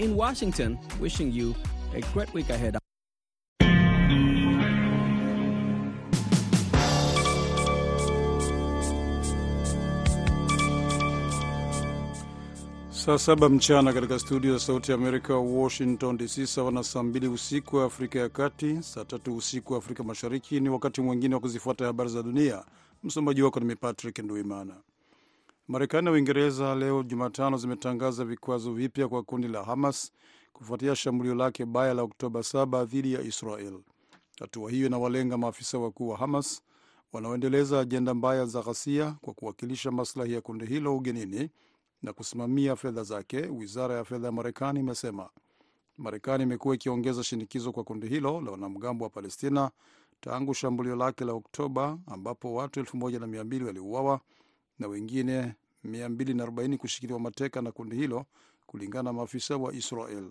in Washington, wishing you a great week ahead. Saa saba mchana katika studio za Sauti ya Amerika, Washington DC, sawa na saa mbili usiku wa Afrika ya Kati, saa tatu usiku wa Afrika Mashariki. Ni wakati mwingine wa kuzifuata habari za dunia. Msomaji wako ni Patrick Nduimana. Marekani na Uingereza leo Jumatano zimetangaza vikwazo vipya kwa kundi la Hamas kufuatia shambulio lake baya la Oktoba 7 dhidi ya Israel. Hatua hiyo inawalenga maafisa wakuu wa Hamas wanaoendeleza ajenda mbaya za ghasia kwa kuwakilisha maslahi ya kundi hilo ugenini na kusimamia fedha zake, wizara ya fedha ya Marekani imesema. Marekani imekuwa ikiongeza shinikizo kwa kundi hilo la wanamgambo wa Palestina tangu shambulio lake la Oktoba, ambapo watu 1200 waliuawa na wengine 240 kushikiliwa mateka na kundi hilo, kulingana na maafisa wa Israel.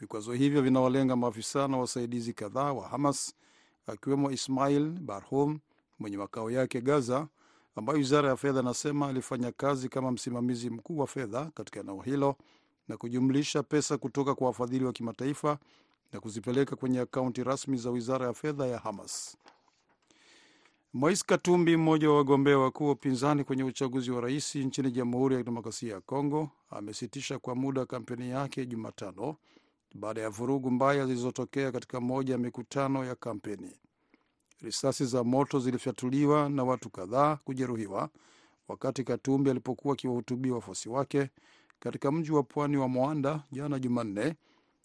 Vikwazo hivyo vinawalenga maafisa na wasaidizi kadhaa wa Hamas, akiwemo Ismail Barhum mwenye makao yake Gaza, ambayo wizara ya fedha inasema alifanya kazi kama msimamizi mkuu wa fedha katika eneo hilo na kujumlisha pesa kutoka kwa wafadhili wa kimataifa na kuzipeleka kwenye akaunti rasmi za wizara ya fedha ya Hamas. Moise Katumbi, mmoja wa wagombea wakuu wa upinzani kwenye uchaguzi wa rais nchini Jamhuri ya Kidemokrasia ya Kongo, amesitisha kwa muda kampeni yake Jumatano baada ya vurugu mbaya zilizotokea katika moja ya mikutano ya kampeni. Risasi za moto zilifyatuliwa na watu kadhaa kujeruhiwa wakati Katumbi alipokuwa akiwahutubia wafuasi wake katika mji wa pwani wa Moanda jana Jumanne,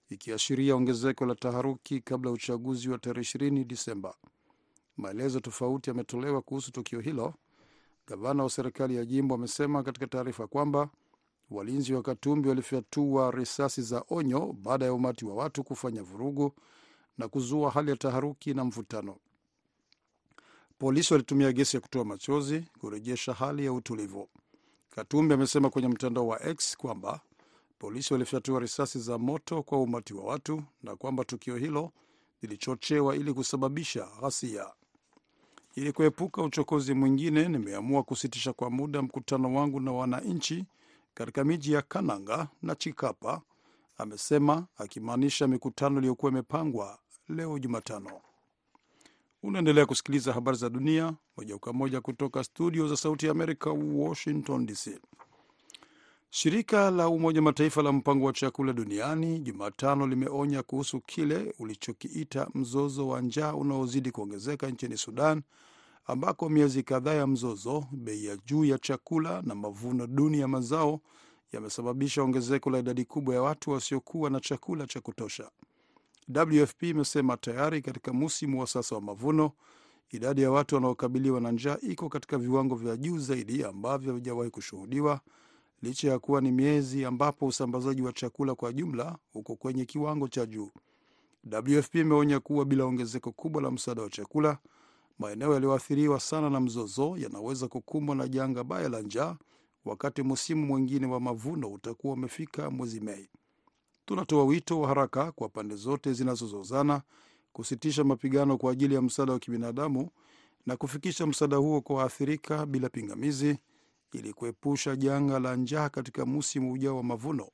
ikiashiria ongezeko la taharuki kabla ya uchaguzi wa tarehe 20 Disemba. Maelezo tofauti yametolewa kuhusu tukio hilo. Gavana wa serikali ya jimbo amesema katika taarifa kwamba walinzi wa Katumbi walifyatua risasi za onyo baada ya umati wa watu kufanya vurugu na kuzua hali ya taharuki na mvutano. Polisi walitumia gesi ya kutoa machozi kurejesha hali ya utulivu. Katumbi amesema kwenye mtandao wa X kwamba polisi walifyatua risasi za moto kwa umati wa watu na kwamba tukio hilo lilichochewa ili kusababisha ghasia. Ili kuepuka uchokozi mwingine, nimeamua kusitisha kwa muda mkutano wangu na wananchi katika miji ya Kananga na Chikapa, amesema akimaanisha mikutano iliyokuwa imepangwa leo Jumatano. Unaendelea kusikiliza habari za dunia moja kwa moja kutoka studio za Sauti ya Amerika, Washington DC. Shirika la Umoja Mataifa la Mpango wa Chakula Duniani Jumatano limeonya kuhusu kile ulichokiita mzozo wa njaa unaozidi kuongezeka nchini Sudan, ambako miezi kadhaa ya mzozo, bei ya juu ya chakula na mavuno duni ya mazao yamesababisha ongezeko la idadi kubwa ya watu wasiokuwa na chakula cha kutosha. WFP imesema tayari katika musimu wa sasa wa mavuno, idadi ya watu wanaokabiliwa na njaa iko katika viwango vya juu zaidi ambavyo havijawahi kushuhudiwa licha ya kuwa ni miezi ambapo usambazaji wa chakula kwa jumla uko kwenye kiwango cha juu. WFP imeonya kuwa bila ongezeko kubwa la msaada wa chakula, maeneo yaliyoathiriwa sana na mzozo yanaweza kukumbwa na janga baya la njaa wakati msimu mwingine wa mavuno utakuwa umefika mwezi Mei. Tunatoa wito wa haraka kwa pande zote zinazozozana kusitisha mapigano kwa ajili ya msaada wa kibinadamu na kufikisha msaada huo kwa waathirika bila pingamizi ili kuepusha janga la njaa katika msimu ujao wa mavuno.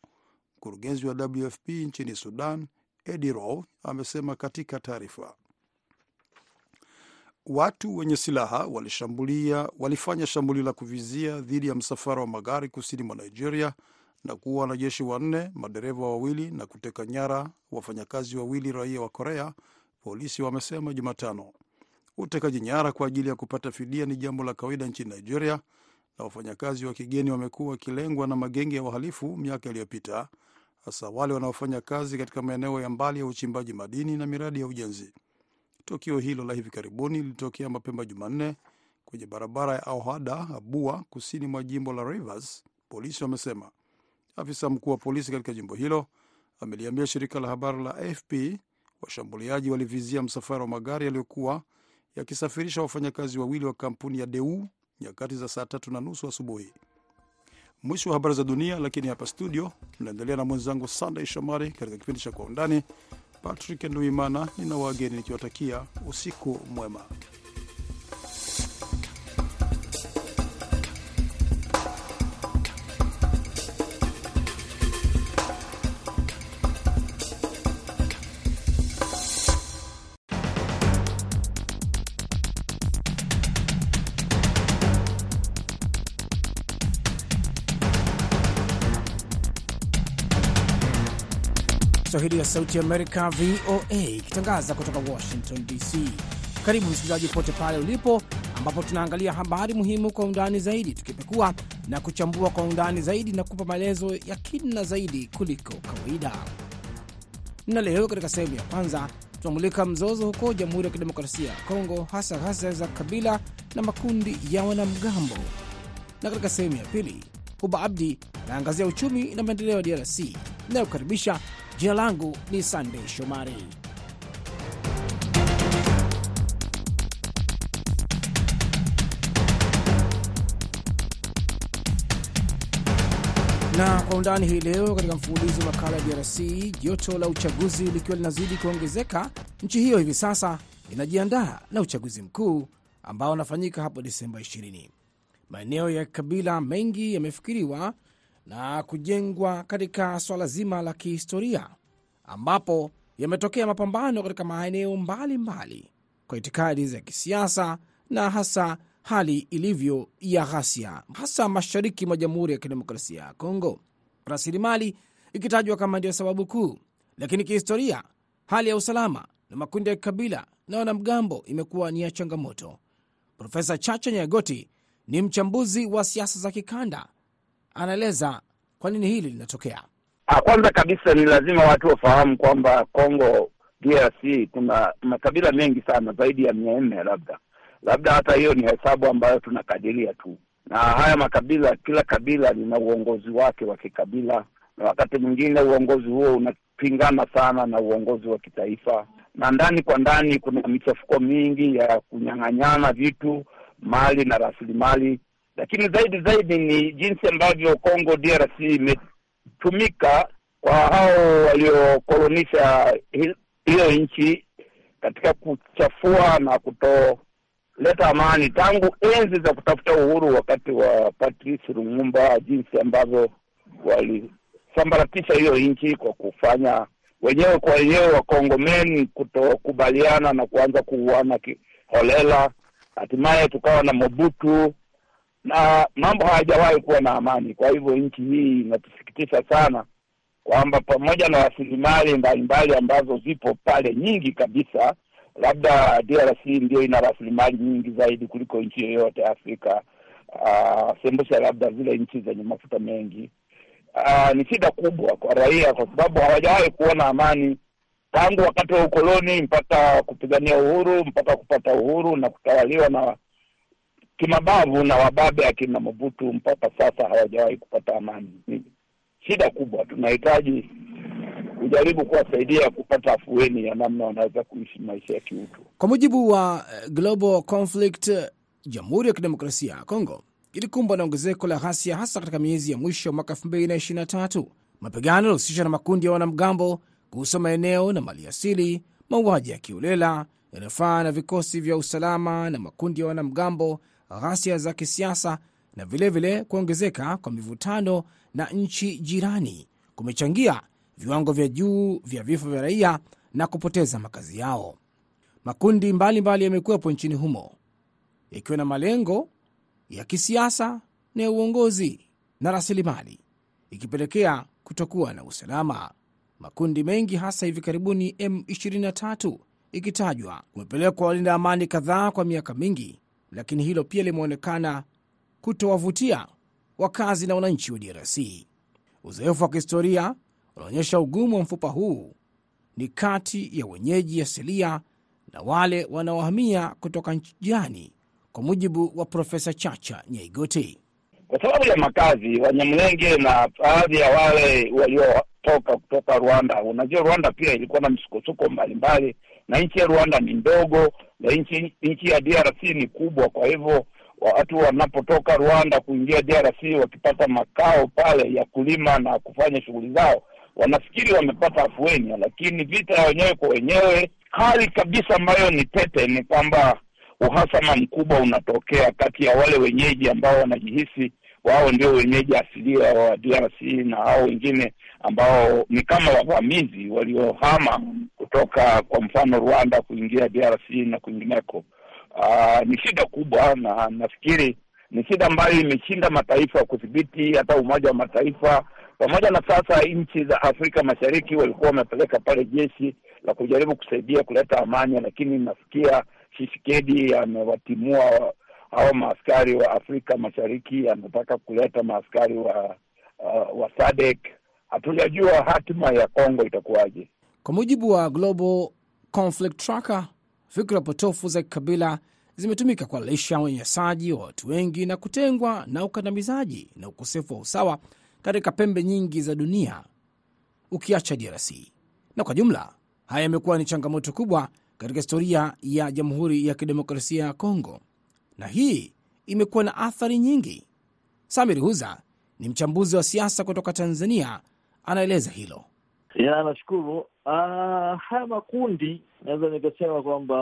Mkurugenzi wa WFP nchini Sudan, Eddie Rowe, amesema katika taarifa. Watu wenye silaha walishambulia, walifanya shambulio la kuvizia dhidi ya msafara wa magari kusini mwa Nigeria na kuua wanajeshi wanne, madereva wawili na kuteka nyara wafanyakazi wawili raia wa Korea, polisi wamesema Jumatano. Utekaji nyara kwa ajili ya kupata fidia ni jambo la kawaida nchini Nigeria na wafanyakazi wa kigeni wamekuwa wakilengwa na magenge ya wahalifu miaka iliyopita, hasa wale wanaofanya kazi katika maeneo ya mbali ya uchimbaji madini na miradi ya ujenzi. Tukio hilo la hivi karibuni lilitokea mapema Jumanne kwenye barabara ya Auhada Abua, kusini mwa jimbo la Rivers, polisi wamesema. Afisa mkuu wa polisi katika jimbo hilo ameliambia shirika la habari la AFP washambuliaji walivizia msafara wa magari yaliyokuwa yakisafirisha wafanyakazi wawili wa kampuni ya Deu nyakati za saa tatu na nusu asubuhi. Mwisho wa habari za dunia, lakini hapa studio tunaendelea na mwenzangu Sandey Shomari katika kipindi cha Kwa Undani. Patrick Nduimana nina wageni nikiwatakia usiku mwema. Kiswahili ya Sauti Amerika, VOA, ikitangaza kutoka Washington DC. Karibu msikilizaji pote pale ulipo, ambapo tunaangalia habari muhimu kwa undani zaidi, tukipekua na kuchambua kwa undani zaidi na kupa maelezo ya kina zaidi kuliko kawaida. Na leo katika sehemu ya kwanza tunamulika mzozo huko Jamhuri ya Kidemokrasia ya Kongo, hasa ghasia za kabila na makundi ya wanamgambo, na katika sehemu ya pili Huba Abdi anaangazia uchumi na maendeleo ya DRC inayokaribisha. Jina langu ni Sandey Shomari. Na kwa undani hii leo katika mfululizo wa makala ya DRC, joto la uchaguzi likiwa linazidi kuongezeka, nchi hiyo hivi sasa inajiandaa na uchaguzi mkuu ambao unafanyika hapo Disemba 20. Maeneo ya kabila mengi yamefikiriwa na kujengwa katika swala zima la kihistoria, ambapo yametokea mapambano katika maeneo mbalimbali kwa itikadi za kisiasa na hasa hali ilivyo ya ghasia, hasa mashariki mwa Jamhuri ya Kidemokrasia ya Kongo, rasilimali ikitajwa kama ndio sababu kuu. Lakini kihistoria, hali ya usalama na makundi ya kikabila na wanamgambo imekuwa ni ya changamoto. Profesa Chacha Nyagoti ni mchambuzi wa siasa za kikanda, anaeleza kwa nini hili linatokea. Kwanza kabisa ni lazima watu wafahamu kwamba Congo DRC kuna makabila mengi sana, zaidi ya mia nne labda labda hata hiyo ni hesabu ambayo tunakadiria tu, na haya makabila, kila kabila lina uongozi wake wa kikabila, na wakati mwingine uongozi huo unapingana sana na uongozi wa kitaifa, na ndani kwa ndani kuna michafuko mingi ya kunyang'anyana vitu, mali na rasilimali. Lakini zaidi zaidi ni jinsi ambavyo Congo DRC imetumika kwa hao waliokolonisha hiyo nchi katika kuchafua na kutoleta amani tangu enzi za kutafuta uhuru wakati wa Patrice Lumumba, jinsi ambavyo walisambaratisha hiyo nchi kwa kufanya wenyewe kwa wenyewe Wakongomeni kutokubaliana na kuanza kuuana kiholela. Hatimaye tukawa na Mobutu na mambo hayajawahi kuwa na amani. Kwa hivyo nchi hii inatusikitisha sana kwamba pamoja na rasilimali mbalimbali ambazo zipo pale nyingi kabisa labda DRC ndio ina rasilimali nyingi zaidi kuliko nchi yoyote Afrika, uh, sembusha labda zile nchi zenye mafuta mengi. Uh, ni shida kubwa kwa raia, kwa sababu hawajawahi kuona amani tangu wakati wa ukoloni mpaka kupigania uhuru mpaka kupata uhuru na kutawaliwa na kimabavu na wababe akina Mobutu, mpaka sasa hawajawahi kupata amani. Ni shida kubwa, tunahitaji kujaribu kuwasaidia kupata afueni ya namna wanaweza kuishi maisha ya kiutu. Kwa mujibu wa Global Conflict, Jamhuri ya Kidemokrasia ya Kongo ilikumbwa na ongezeko la ghasia hasa katika miezi ya mwisho wa mwaka 2023. Mapigano yalihusishwa na makundi ya wanamgambo kuhusu maeneo na maliasili, mauaji ya kiulela yanayofaa na vikosi vya usalama na makundi ya wanamgambo, ghasia za kisiasa na vilevile kuongezeka kwa mivutano na nchi jirani kumechangia viwango vya juu vya vifo vya raia na kupoteza makazi yao. Makundi mbalimbali yamekuwepo nchini humo yakiwa na malengo ya kisiasa na ya uongozi na rasilimali, ikipelekea kutokuwa na usalama. Makundi mengi hasa hivi karibuni M23 ikitajwa kumepelekwa walinda amani kadhaa kwa miaka mingi, lakini hilo pia limeonekana kutowavutia wakazi na wananchi wa DRC. Uzoefu wa kihistoria unaonyesha ugumu wa mfupa huu ni kati ya wenyeji asilia na wale wanaohamia kutoka nchi jirani, kwa mujibu wa Profesa Chacha Nyaigoti. Kwa sababu ya makazi, Wanyamlenge na baadhi ya wale waliotoka kutoka Rwanda. Unajua, Rwanda pia ilikuwa na msukosuko mbalimbali, na nchi ya Rwanda ni ndogo na nchi ya DRC ni kubwa. Kwa hivyo watu wanapotoka Rwanda kuingia DRC wakipata makao pale ya kulima na kufanya shughuli zao wanafikiri wamepata afueni, lakini vita ya wenyewe kwa wenyewe, hali kabisa ambayo ni tete, ni kwamba uhasama mkubwa unatokea kati ya wale wenyeji ambao wanajihisi wao ndio wenyeji asilia wa DRC na hao wengine ambao ni kama wavamizi waliohama kutoka kwa mfano Rwanda kuingia DRC na kwingineko. Uh, ni shida kubwa, na nafikiri ni shida ambayo imeshinda mataifa kudhibiti, hata Umoja wa Mataifa pamoja na sasa nchi za Afrika Mashariki walikuwa wamepeleka pale jeshi la kujaribu kusaidia kuleta amani, lakini nafikia Tshisekedi amewatimua hao maaskari wa Afrika Mashariki, anataka kuleta maaskari wa uh, wa SADC. Hatujajua hatima ya Kongo itakuwaje. Kwa mujibu wa Global Conflict Tracker, fikra potofu za kikabila zimetumika kuhalalisha unyanyasaji wa watu wengi na kutengwa na ukandamizaji na ukosefu wa usawa katika pembe nyingi za dunia, ukiacha DRC. Na kwa jumla haya yamekuwa ni changamoto kubwa katika historia ya Jamhuri ya Kidemokrasia ya Kongo, na hii imekuwa na athari nyingi. Samir Huza ni mchambuzi wa siasa kutoka Tanzania, anaeleza hilo. Ya, nashukuru. Uh, haya makundi naweza nikasema kwamba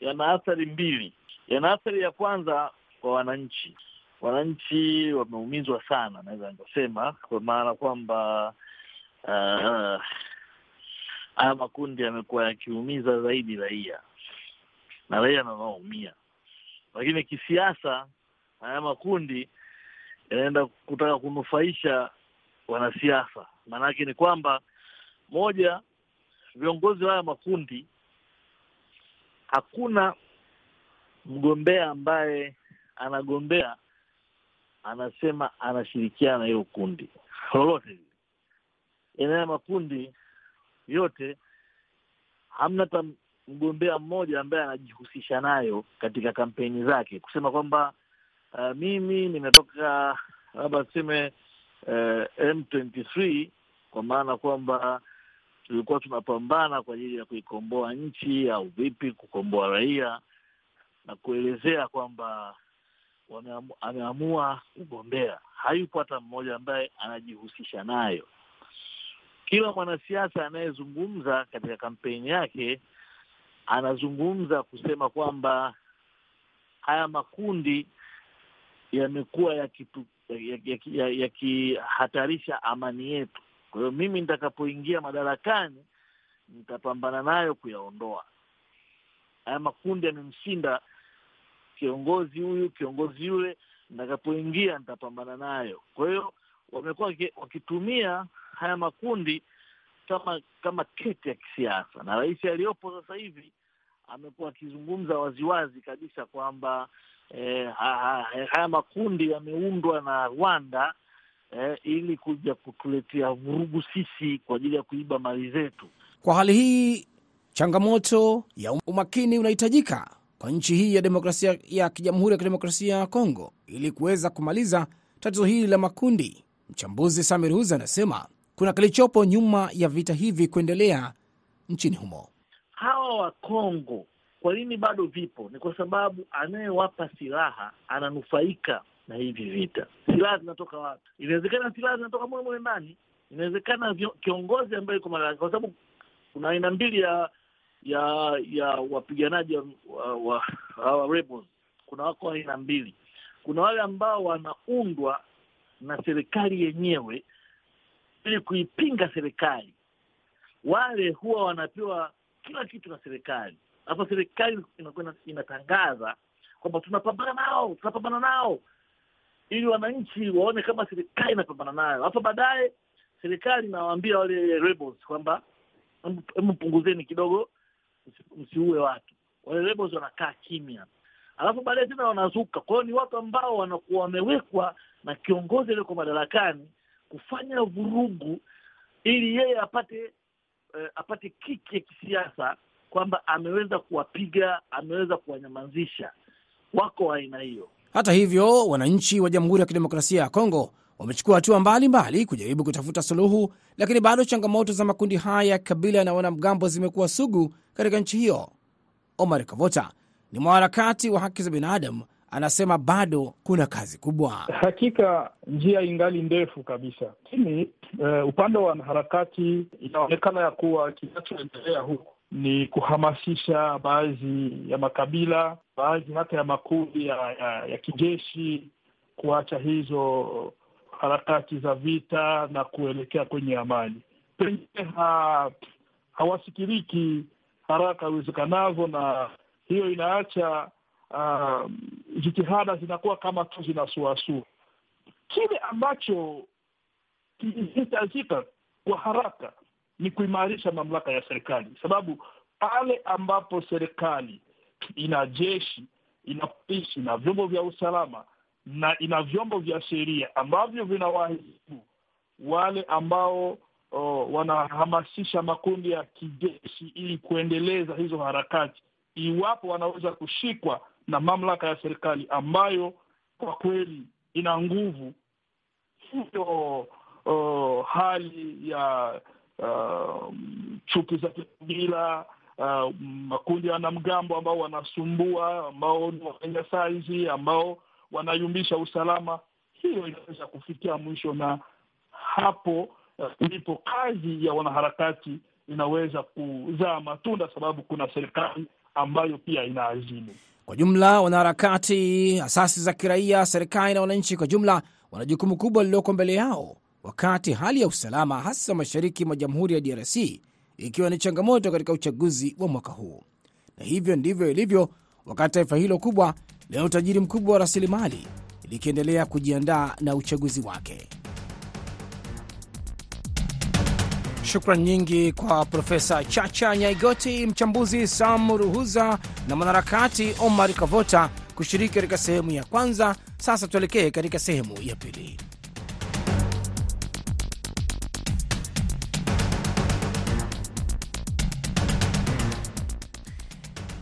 yana athari mbili. Yana athari ya kwanza kwa wananchi. Wananchi wameumizwa sana, naweza nikasema kwa maana kwamba uh, haya makundi yamekuwa yakiumiza zaidi raia na raia na wanaoumia, lakini kisiasa haya makundi yanaenda kutaka kunufaisha wanasiasa. Maanake ni kwamba moja, viongozi wa haya makundi, hakuna mgombea ambaye anagombea anasema anashirikiana na hilo kundi lolote lile. Yaani makundi yote hamna hata mgombea mmoja ambaye anajihusisha nayo katika kampeni zake, kusema kwamba uh, mimi nimetoka labda tuseme uh, M23 kwa maana kwamba tulikuwa tunapambana kwa ajili ya kuikomboa nchi au vipi, kukomboa raia na kuelezea kwamba ameamua kugombea. Hayupo hata mmoja ambaye anajihusisha nayo. Kila mwanasiasa anayezungumza katika kampeni yake anazungumza kusema kwamba haya makundi yamekuwa yakihatarisha ya, ya, ya amani yetu. Kwa hiyo mimi nitakapoingia madarakani nitapambana nayo kuyaondoa haya makundi. Yamemshinda kiongozi huyu, kiongozi yule, nitakapoingia nitapambana nayo. Kwa hiyo wamekuwa wakitumia haya makundi kama kama kete ya kisiasa, na rais aliyopo sasa hivi amekuwa akizungumza waziwazi kabisa kwamba eh, haya makundi yameundwa na Rwanda eh, ili kuja kutuletea vurugu sisi kwa ajili ya kuiba mali zetu. Kwa hali hii, changamoto ya umakini unahitajika kwa nchi hii ya demokrasia ya kijamhuri ya Kidemokrasia ya Kongo ili kuweza kumaliza tatizo hili la makundi. Mchambuzi Samir Huza anasema kuna kilichopo nyuma ya vita hivi kuendelea nchini humo. Hawa Wakongo kwa nini bado vipo? Ni kwa sababu anayewapa silaha ananufaika na hivi vita. Silaha zinatoka wapi? Inawezekana silaha zinatoka mule mule ndani, inawezekana kiongozi ambaye iko madarakani, kwa sababu kuna aina mbili ya ya ya wapiganaji wa, wa, wa rebels. Kuna wako aina mbili. Kuna wale ambao wanaundwa na serikali yenyewe ili kuipinga serikali. Wale huwa wanapewa kila kitu na serikali, hapa serikali inakuwa inatangaza kwamba tunapambana nao, tunapambana nao ili wananchi waone kama serikali inapambana nayo. Hapa baadaye serikali inawaambia wale rebels kwamba hebu punguzeni kidogo, msiue watu. Wale rebels wanakaa kimya, alafu baadaye tena wanazuka. Kwa hiyo ni watu ambao wanakuwa wamewekwa na kiongozi aliyoko madarakani kufanya vurugu ili yeye apate eh, apate kiki ya kisiasa kwamba ameweza kuwapiga, ameweza kuwanyamazisha. Wako aina hiyo. Hata hivyo, wananchi wa Jamhuri ya Kidemokrasia ya Kongo wamechukua hatua mbalimbali kujaribu kutafuta suluhu, lakini bado changamoto za makundi haya ya kabila na wanamgambo zimekuwa sugu katika nchi hiyo. Omar Kavota ni mwanaharakati wa haki za binadamu, anasema bado kuna kazi kubwa. Hakika njia ingali ndefu kabisa, lakini uh, upande wa wanaharakati inaonekana ya kuwa kinachoendelea huku ni kuhamasisha baadhi ya makabila, baadhi hata ya makundi ya, ya, ya kijeshi kuacha hizo harakati za vita na kuelekea kwenye amani. Pengine ha, hawasikiriki haraka iwezekanavyo, na hiyo inaacha uh, jitihada zinakuwa kama tu zinasuasua. Kile ambacho kinachohitajika kwa haraka ni kuimarisha mamlaka ya serikali, sababu pale ambapo serikali ina jeshi, ina polisi, ina vyombo vya usalama na ina vyombo vya sheria ambavyo vinawahibu wale ambao oh, wanahamasisha makundi ya kijeshi ili kuendeleza hizo harakati, iwapo wanaweza kushikwa na mamlaka ya serikali ambayo kwa kweli ina nguvu hiyo, uh, hali ya uh, chuki za kikabila uh, makundi ya wanamgambo ambao wanasumbua, ambao ni wanyanyasaji, ambao wanayumbisha usalama, hiyo inaweza kufikia mwisho, na hapo ndipo uh, kazi ya wanaharakati inaweza kuzaa matunda, sababu kuna serikali ambayo pia inaazimu. Kwa jumla, wanaharakati, asasi za kiraia, serikali na wananchi kwa jumla wana jukumu kubwa lililoko mbele yao, wakati hali ya usalama hasa mashariki mwa jamhuri ya DRC ikiwa ni changamoto katika uchaguzi wa mwaka huu. Na hivyo ndivyo ilivyo wakati taifa hilo kubwa lina utajiri mkubwa wa rasilimali likiendelea kujiandaa na uchaguzi wake. Shukran nyingi kwa Profesa Chacha Nyaigoti, mchambuzi Sam Ruhuza na mwanaharakati Omar Kavota kushiriki katika sehemu ya kwanza. Sasa tuelekee katika sehemu ya pili.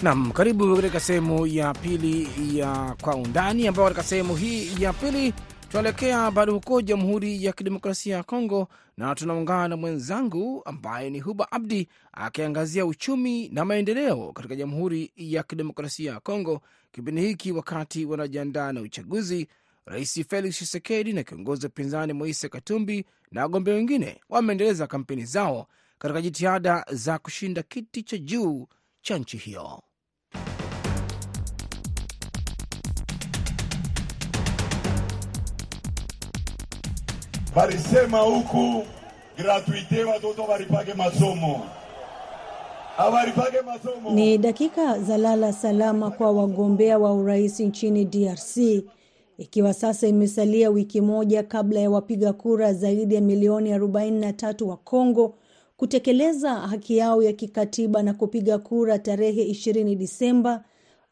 Nam, karibu katika sehemu ya pili ya Kwa Undani, ambayo katika sehemu hii ya pili tunaelekea bado huko Jamhuri ya Kidemokrasia ya Kongo na tunaungana na mwenzangu ambaye ni Huba Abdi akiangazia uchumi na maendeleo katika Jamhuri ya Kidemokrasia ya Kongo kipindi hiki, wakati wanajiandaa na uchaguzi. Rais Felix Tshisekedi na kiongozi wa upinzani Moise Katumbi na wagombea wengine wameendeleza kampeni zao katika jitihada za kushinda kiti cha juu cha nchi hiyo. Balisema huku gratuite watoto walipage masomo. Ni dakika za lala salama kwa wagombea wa urais nchini DRC, ikiwa sasa imesalia wiki moja kabla ya wapiga kura zaidi ya milioni 43 wa Kongo kutekeleza haki yao ya kikatiba na kupiga kura tarehe 20 Disemba.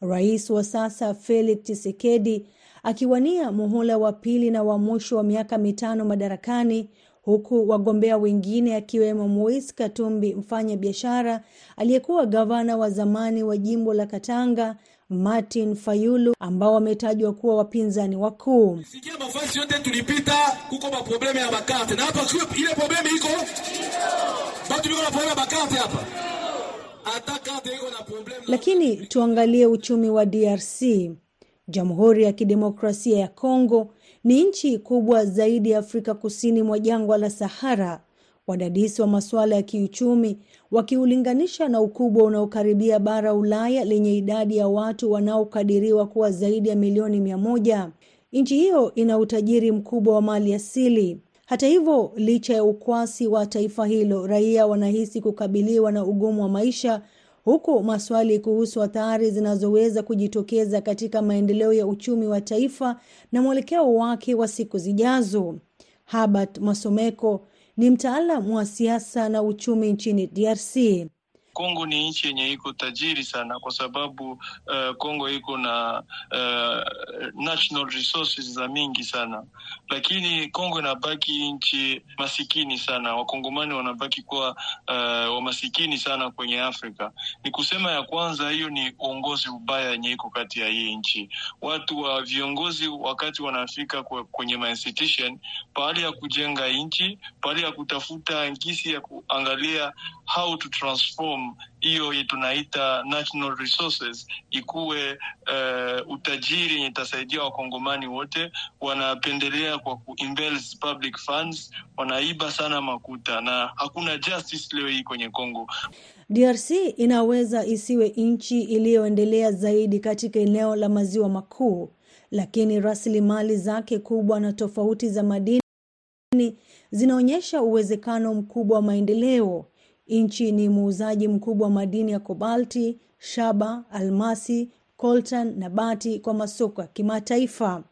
Rais wa sasa Felix Tshisekedi akiwania muhula wa pili na wa mwisho wa miaka mitano madarakani, huku wagombea wengine akiwemo Moise Katumbi, mfanya biashara aliyekuwa gavana wa zamani wa jimbo la Katanga, Martin Fayulu, ambao wametajwa kuwa wapinzani wakuu. Sikia mafasi yote tulipita, kuko maprobleme ya bakate na hapa ile probleme iko. Batu biko na probleme ya bakarte hapa Lakini tuangalie uchumi wa DRC. Jamhuri ya Kidemokrasia ya Kongo ni nchi kubwa zaidi ya Afrika kusini mwa jangwa la Sahara, wadadisi wa masuala ya kiuchumi wakiulinganisha na ukubwa unaokaribia bara Ulaya lenye idadi ya watu wanaokadiriwa kuwa zaidi ya milioni mia moja. Nchi hiyo ina utajiri mkubwa wa mali asili. Hata hivyo, licha ya ukwasi wa taifa hilo, raia wanahisi kukabiliwa na ugumu wa maisha huku maswali kuhusu athari zinazoweza kujitokeza katika maendeleo ya uchumi wa taifa na mwelekeo wake wa siku zijazo. Herbert Masomeko ni mtaalamu wa siasa na uchumi nchini DRC. Kongo ni nchi yenye iko tajiri sana kwa sababu uh, Kongo iko na uh, national resources za mingi sana, lakini Kongo inabaki nchi masikini sana. Wakongomani wanabaki kuwa uh, wamasikini sana kwenye Afrika. Ni kusema ya kwanza, hiyo ni uongozi ubaya yenye iko kati ya hii nchi. Watu wa viongozi wakati wanafika kwenye ma institution pahali ya kujenga nchi, pahali ya kutafuta ngisi ya kuangalia how to transform hiyo tunaita national resources ikuwe uh, utajiri yenye itasaidia wakongomani wote. Wanapendelea kwa kuinvest public funds, wanaiba sana makuta na hakuna justice leo hii kwenye Kongo. DRC inaweza isiwe nchi iliyoendelea zaidi katika eneo la maziwa makuu, lakini rasilimali zake kubwa na tofauti za madini zinaonyesha uwezekano mkubwa wa maendeleo. Nchi ni muuzaji mkubwa wa madini ya kobalti, shaba, almasi, coltan na bati kwa masoko ya kimataifa.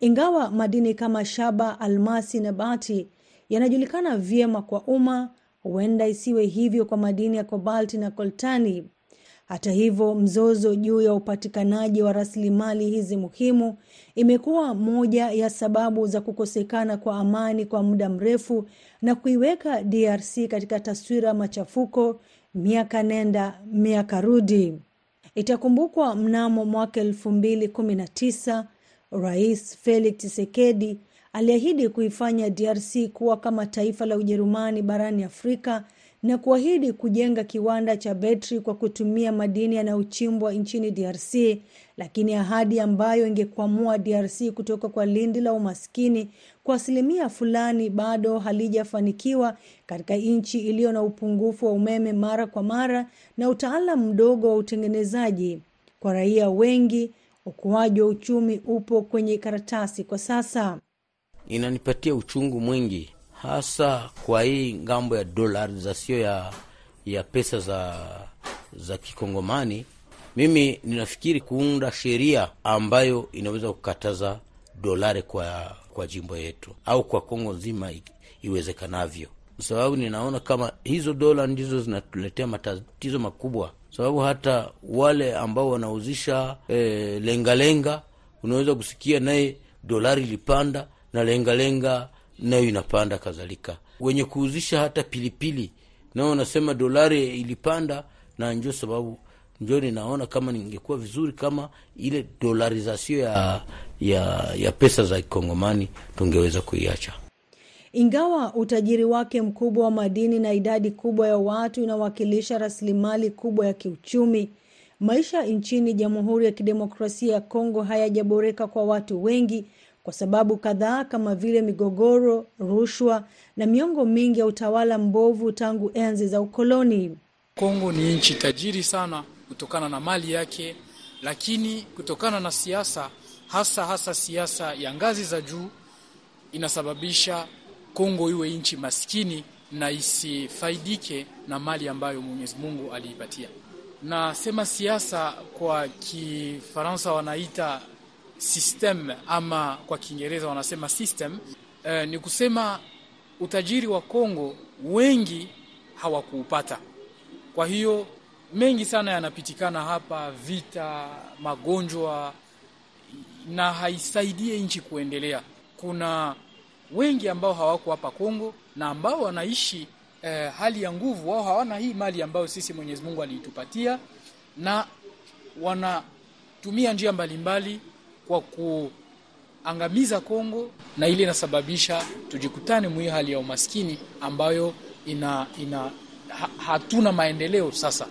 Ingawa madini kama shaba, almasi na bati yanajulikana vyema kwa umma, huenda isiwe hivyo kwa madini ya kobalti na koltani. Hata hivyo, mzozo juu ya upatikanaji wa rasilimali hizi muhimu imekuwa moja ya sababu za kukosekana kwa amani kwa muda mrefu na kuiweka DRC katika taswira machafuko miaka nenda miaka rudi. Itakumbukwa mnamo mwaka elfu mbili kumi na tisa Rais Felix Tshisekedi aliahidi kuifanya DRC kuwa kama taifa la Ujerumani barani Afrika na kuahidi kujenga kiwanda cha betri kwa kutumia madini yanayochimbwa nchini DRC, lakini ahadi ambayo ingekwamua DRC kutoka kwa lindi la umaskini kwa asilimia fulani bado halijafanikiwa katika nchi iliyo na upungufu wa umeme mara kwa mara na utaalamu mdogo wa utengenezaji. Kwa raia wengi, ukuaji wa uchumi upo kwenye karatasi kwa sasa. Inanipatia uchungu mwingi hasa kwa hii ng'ambo ya dolarizasio ya, ya pesa za, za kikongomani. Mimi ninafikiri kuunda sheria ambayo inaweza kukataza dolari kwa, kwa jimbo yetu au kwa Kongo nzima iwezekanavyo, kwa sababu ninaona kama hizo dola ndizo zinatuletea matatizo makubwa, sababu hata wale ambao wanauzisha eh, lengalenga unaweza kusikia naye dolari ilipanda na lengalenga nayo inapanda kadhalika. Wenye kuuzisha hata pilipili nao wanasema dolari ilipanda, na njo sababu njo ninaona kama ningekuwa vizuri kama ile dolarizasio ya, ya, ya pesa za kikongomani tungeweza kuiacha. Ingawa utajiri wake mkubwa wa madini na idadi kubwa ya watu inawakilisha rasilimali kubwa ya kiuchumi, maisha nchini Jamhuri ya Kidemokrasia ya Kongo hayajaboreka kwa watu wengi kwa sababu kadhaa kama vile migogoro, rushwa na miongo mingi ya utawala mbovu tangu enzi za ukoloni. Kongo ni nchi tajiri sana kutokana na mali yake, lakini kutokana na siasa, hasa hasa siasa ya ngazi za juu, inasababisha Kongo iwe nchi maskini na isifaidike na mali ambayo Mwenyezi Mungu aliipatia. Nasema siasa kwa Kifaransa wanaita system ama kwa Kiingereza wanasema system. Eh, ni kusema utajiri wa Kongo wengi hawakuupata. Kwa hiyo mengi sana yanapitikana hapa, vita, magonjwa, na haisaidie nchi kuendelea. Kuna wengi ambao hawako hapa Kongo na ambao wanaishi eh, hali ya nguvu, wao hawana hii mali ambayo sisi Mwenyezi Mungu aliitupatia, na wanatumia njia mbalimbali kwa kuangamiza Kongo, na ile inasababisha tujikutane mwi hali ya umaskini ambayo ina, ina ha, hatuna maendeleo sasa.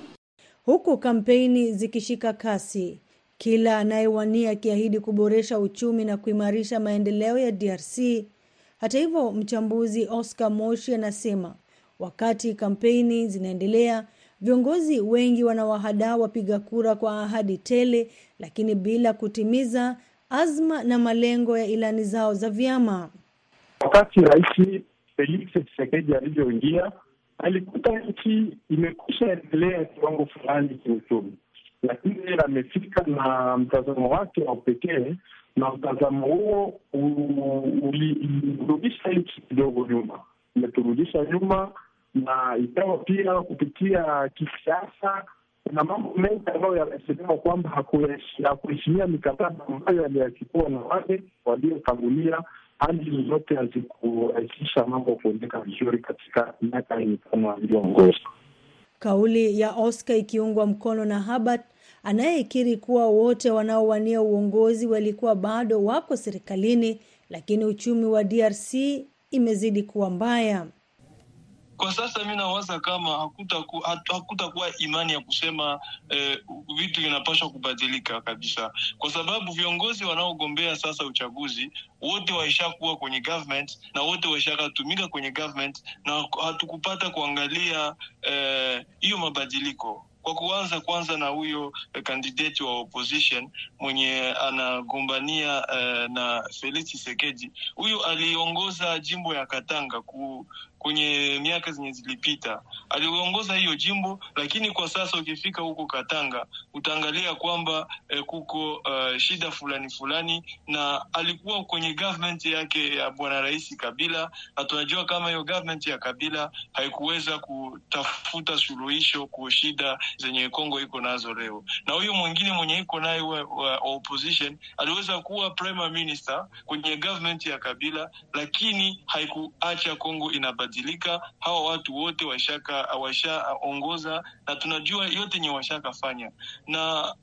Huku kampeni zikishika kasi, kila anayewania akiahidi kuboresha uchumi na kuimarisha maendeleo ya DRC. Hata hivyo, mchambuzi Oscar Moshi anasema wakati kampeni zinaendelea, viongozi wengi wanawahadaa wapiga kura kwa ahadi tele, lakini bila kutimiza azma na malengo ya ilani zao za vyama. Wakati Rais Felix Tshisekedi alivyoingia, alikuta nchi imekwisha endelea kiwango fulani kiuchumi, lakini amefika na mtazamo wake wa upekee, na mtazamo huo ulirudisha nchi kidogo nyuma, imeturudisha nyuma, na ikawa pia kupitia kisiasa kuna mambo mengi ambayo yamesemewa kwamba hakuheshimia mikataba ambayo aliyachukua na wale waliotangulia. Hali zote hazikurahisisha mambo kuendeka vizuri katika miaka hii mitano aliyoongoza. Kauli ya Oscar ikiungwa mkono na Habart anayekiri kuwa wote wanaowania uongozi walikuwa bado wako serikalini, lakini uchumi wa DRC imezidi kuwa mbaya. Kwa sasa mi nawaza kama hakutakuwa hakuta imani ya kusema eh, vitu vinapaswa kubadilika kabisa, kwa sababu viongozi wanaogombea sasa uchaguzi wote waishakuwa kwenye government na wote waishakatumika kwenye government, na hatukupata kuangalia hiyo eh, mabadiliko kwa kuanza kwanza na huyo kandidati wa opposition mwenye anagombania uh, na Felix Tshisekedi. Huyo aliongoza jimbo ya Katanga ku, kwenye miaka zenye zilipita aliongoza hiyo jimbo, lakini kwa sasa ukifika huko Katanga utaangalia kwamba eh, kuko uh, shida fulani fulani, na alikuwa kwenye government yake ya bwana Rais Kabila, na tunajua kama hiyo government ya Kabila haikuweza kutafuta suluhisho kwa shida zenye Kongo iko nazo leo, na huyu mwingine mwenye iko naye wa opposition aliweza kuwa prime minister kwenye government ya Kabila, lakini haikuacha Kongo inabadilika. Hawa watu wote washaongoza, na tunajua yote yenye washakafanya na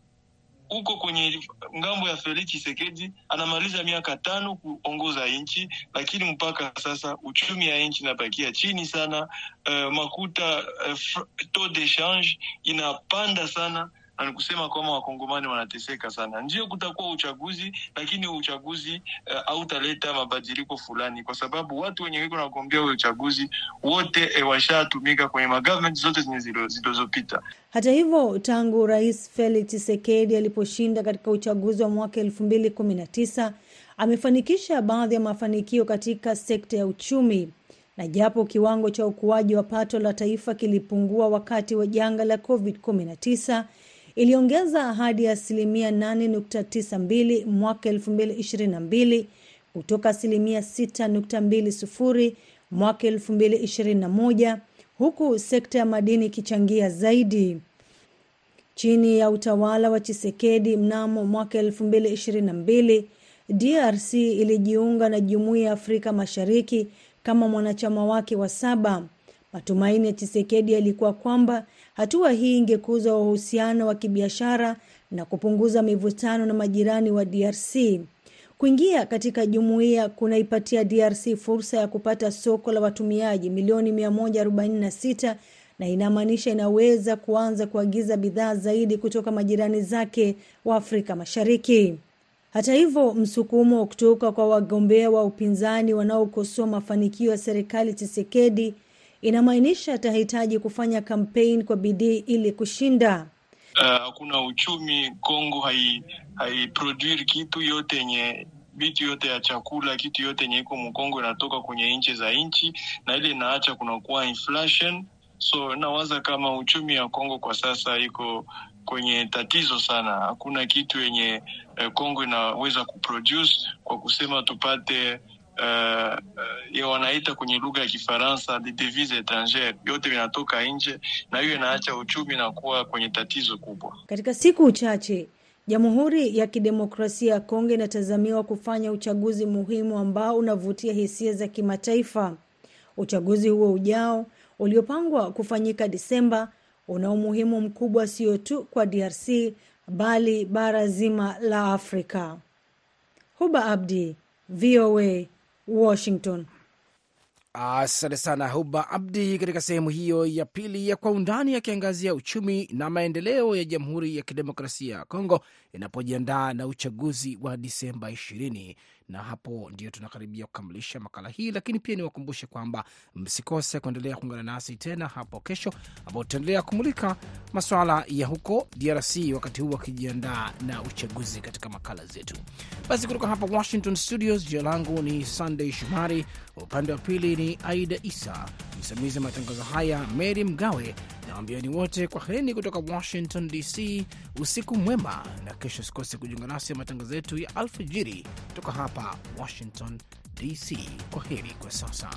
huko kwenye ng'ambo ya Felix Tshisekedi anamaliza miaka tano kuongoza nchi, lakini mpaka sasa uchumi ya nchi inabakia chini sana. Uh, makuta uh, taux de change inapanda sana na kusema kwamba wakongomani wanateseka sana. Ndio kutakuwa uchaguzi, lakini uchaguzi hautaleta uh, mabadiliko fulani, kwa sababu watu wenye wiko nagombea huyo uchaguzi wote eh, washatumika kwenye magavment zote zenye zilizopita. Hata hivyo, tangu Rais Felix Tshisekedi aliposhinda katika uchaguzi wa mwaka elfu mbili kumi na tisa amefanikisha baadhi ya mafanikio katika sekta ya uchumi, na japo kiwango cha ukuaji wa pato la taifa kilipungua wakati wa janga la COVID-19 iliongeza hadi asilimia 8.92 mwaka 2022 kutoka asilimia 6.20 mwaka 2021, huku sekta ya madini ikichangia zaidi. Chini ya utawala wa Chisekedi mnamo mwaka 2022, DRC ilijiunga na Jumuiya ya Afrika Mashariki kama mwanachama wake wa saba. Matumaini ya Chisekedi yalikuwa kwamba hatua hii ingekuza uhusiano wa kibiashara na kupunguza mivutano na majirani wa DRC. Kuingia katika jumuiya kunaipatia DRC fursa ya kupata soko la watumiaji milioni 146 na inamaanisha inaweza kuanza kuagiza bidhaa zaidi kutoka majirani zake wa Afrika Mashariki. Hata hivyo, msukumo kutoka kwa wagombea wa upinzani wanaokosoa mafanikio ya serikali Tshisekedi inamaanisha atahitaji kufanya kampeni kwa bidii ili kushinda. Hakuna uh, uchumi Kongo hai kitu yote yenye vitu yote ya chakula kitu yote yenye iko mkongo inatoka kwenye nchi za nchi, na ile inaacha kunakuwa inflation. So nawaza kama uchumi ya Kongo kwa sasa iko kwenye tatizo sana. Hakuna kitu yenye eh, Kongo inaweza kuproduce kwa kusema tupate Uh, wanaita kwenye lugha ya Kifaransa de devise etrangere, yote vinatoka nje, na hiyo inaacha uchumi na kuwa kwenye tatizo kubwa. Katika siku chache, Jamhuri ya Kidemokrasia ya Kongo inatazamiwa kufanya uchaguzi muhimu ambao unavutia hisia za kimataifa. Uchaguzi huo ujao uliopangwa kufanyika Disemba una umuhimu mkubwa sio tu kwa DRC bali bara zima la Afrika. Huba Abdi, VOA, Washington. Asante sana Huba Abdi katika sehemu hiyo ya pili ya Kwa Undani, akiangazia uchumi na maendeleo ya Jamhuri ya Kidemokrasia ya Kongo inapojiandaa na uchaguzi wa Disemba ishirini. Na hapo ndio tunakaribia kukamilisha makala hii, lakini pia niwakumbushe kwamba msikose kuendelea kuungana nasi tena hapo kesho, ambao tutaendelea kumulika maswala ya huko DRC wakati huu wakijiandaa na uchaguzi katika makala zetu. Basi kutoka hapa Washington Studios, jina langu ni Sunday Shomari, upande wa pili ni Aida Isa, msimamizi wa matangazo haya Mary Mgawe na wambiani wote kwa heri kutoka Washington DC. Usiku mwema, na kesho sikose kujiunga nasi ya matangazo yetu ya alfajiri kutoka hapa Washington DC. Kwa heri kwa sasa.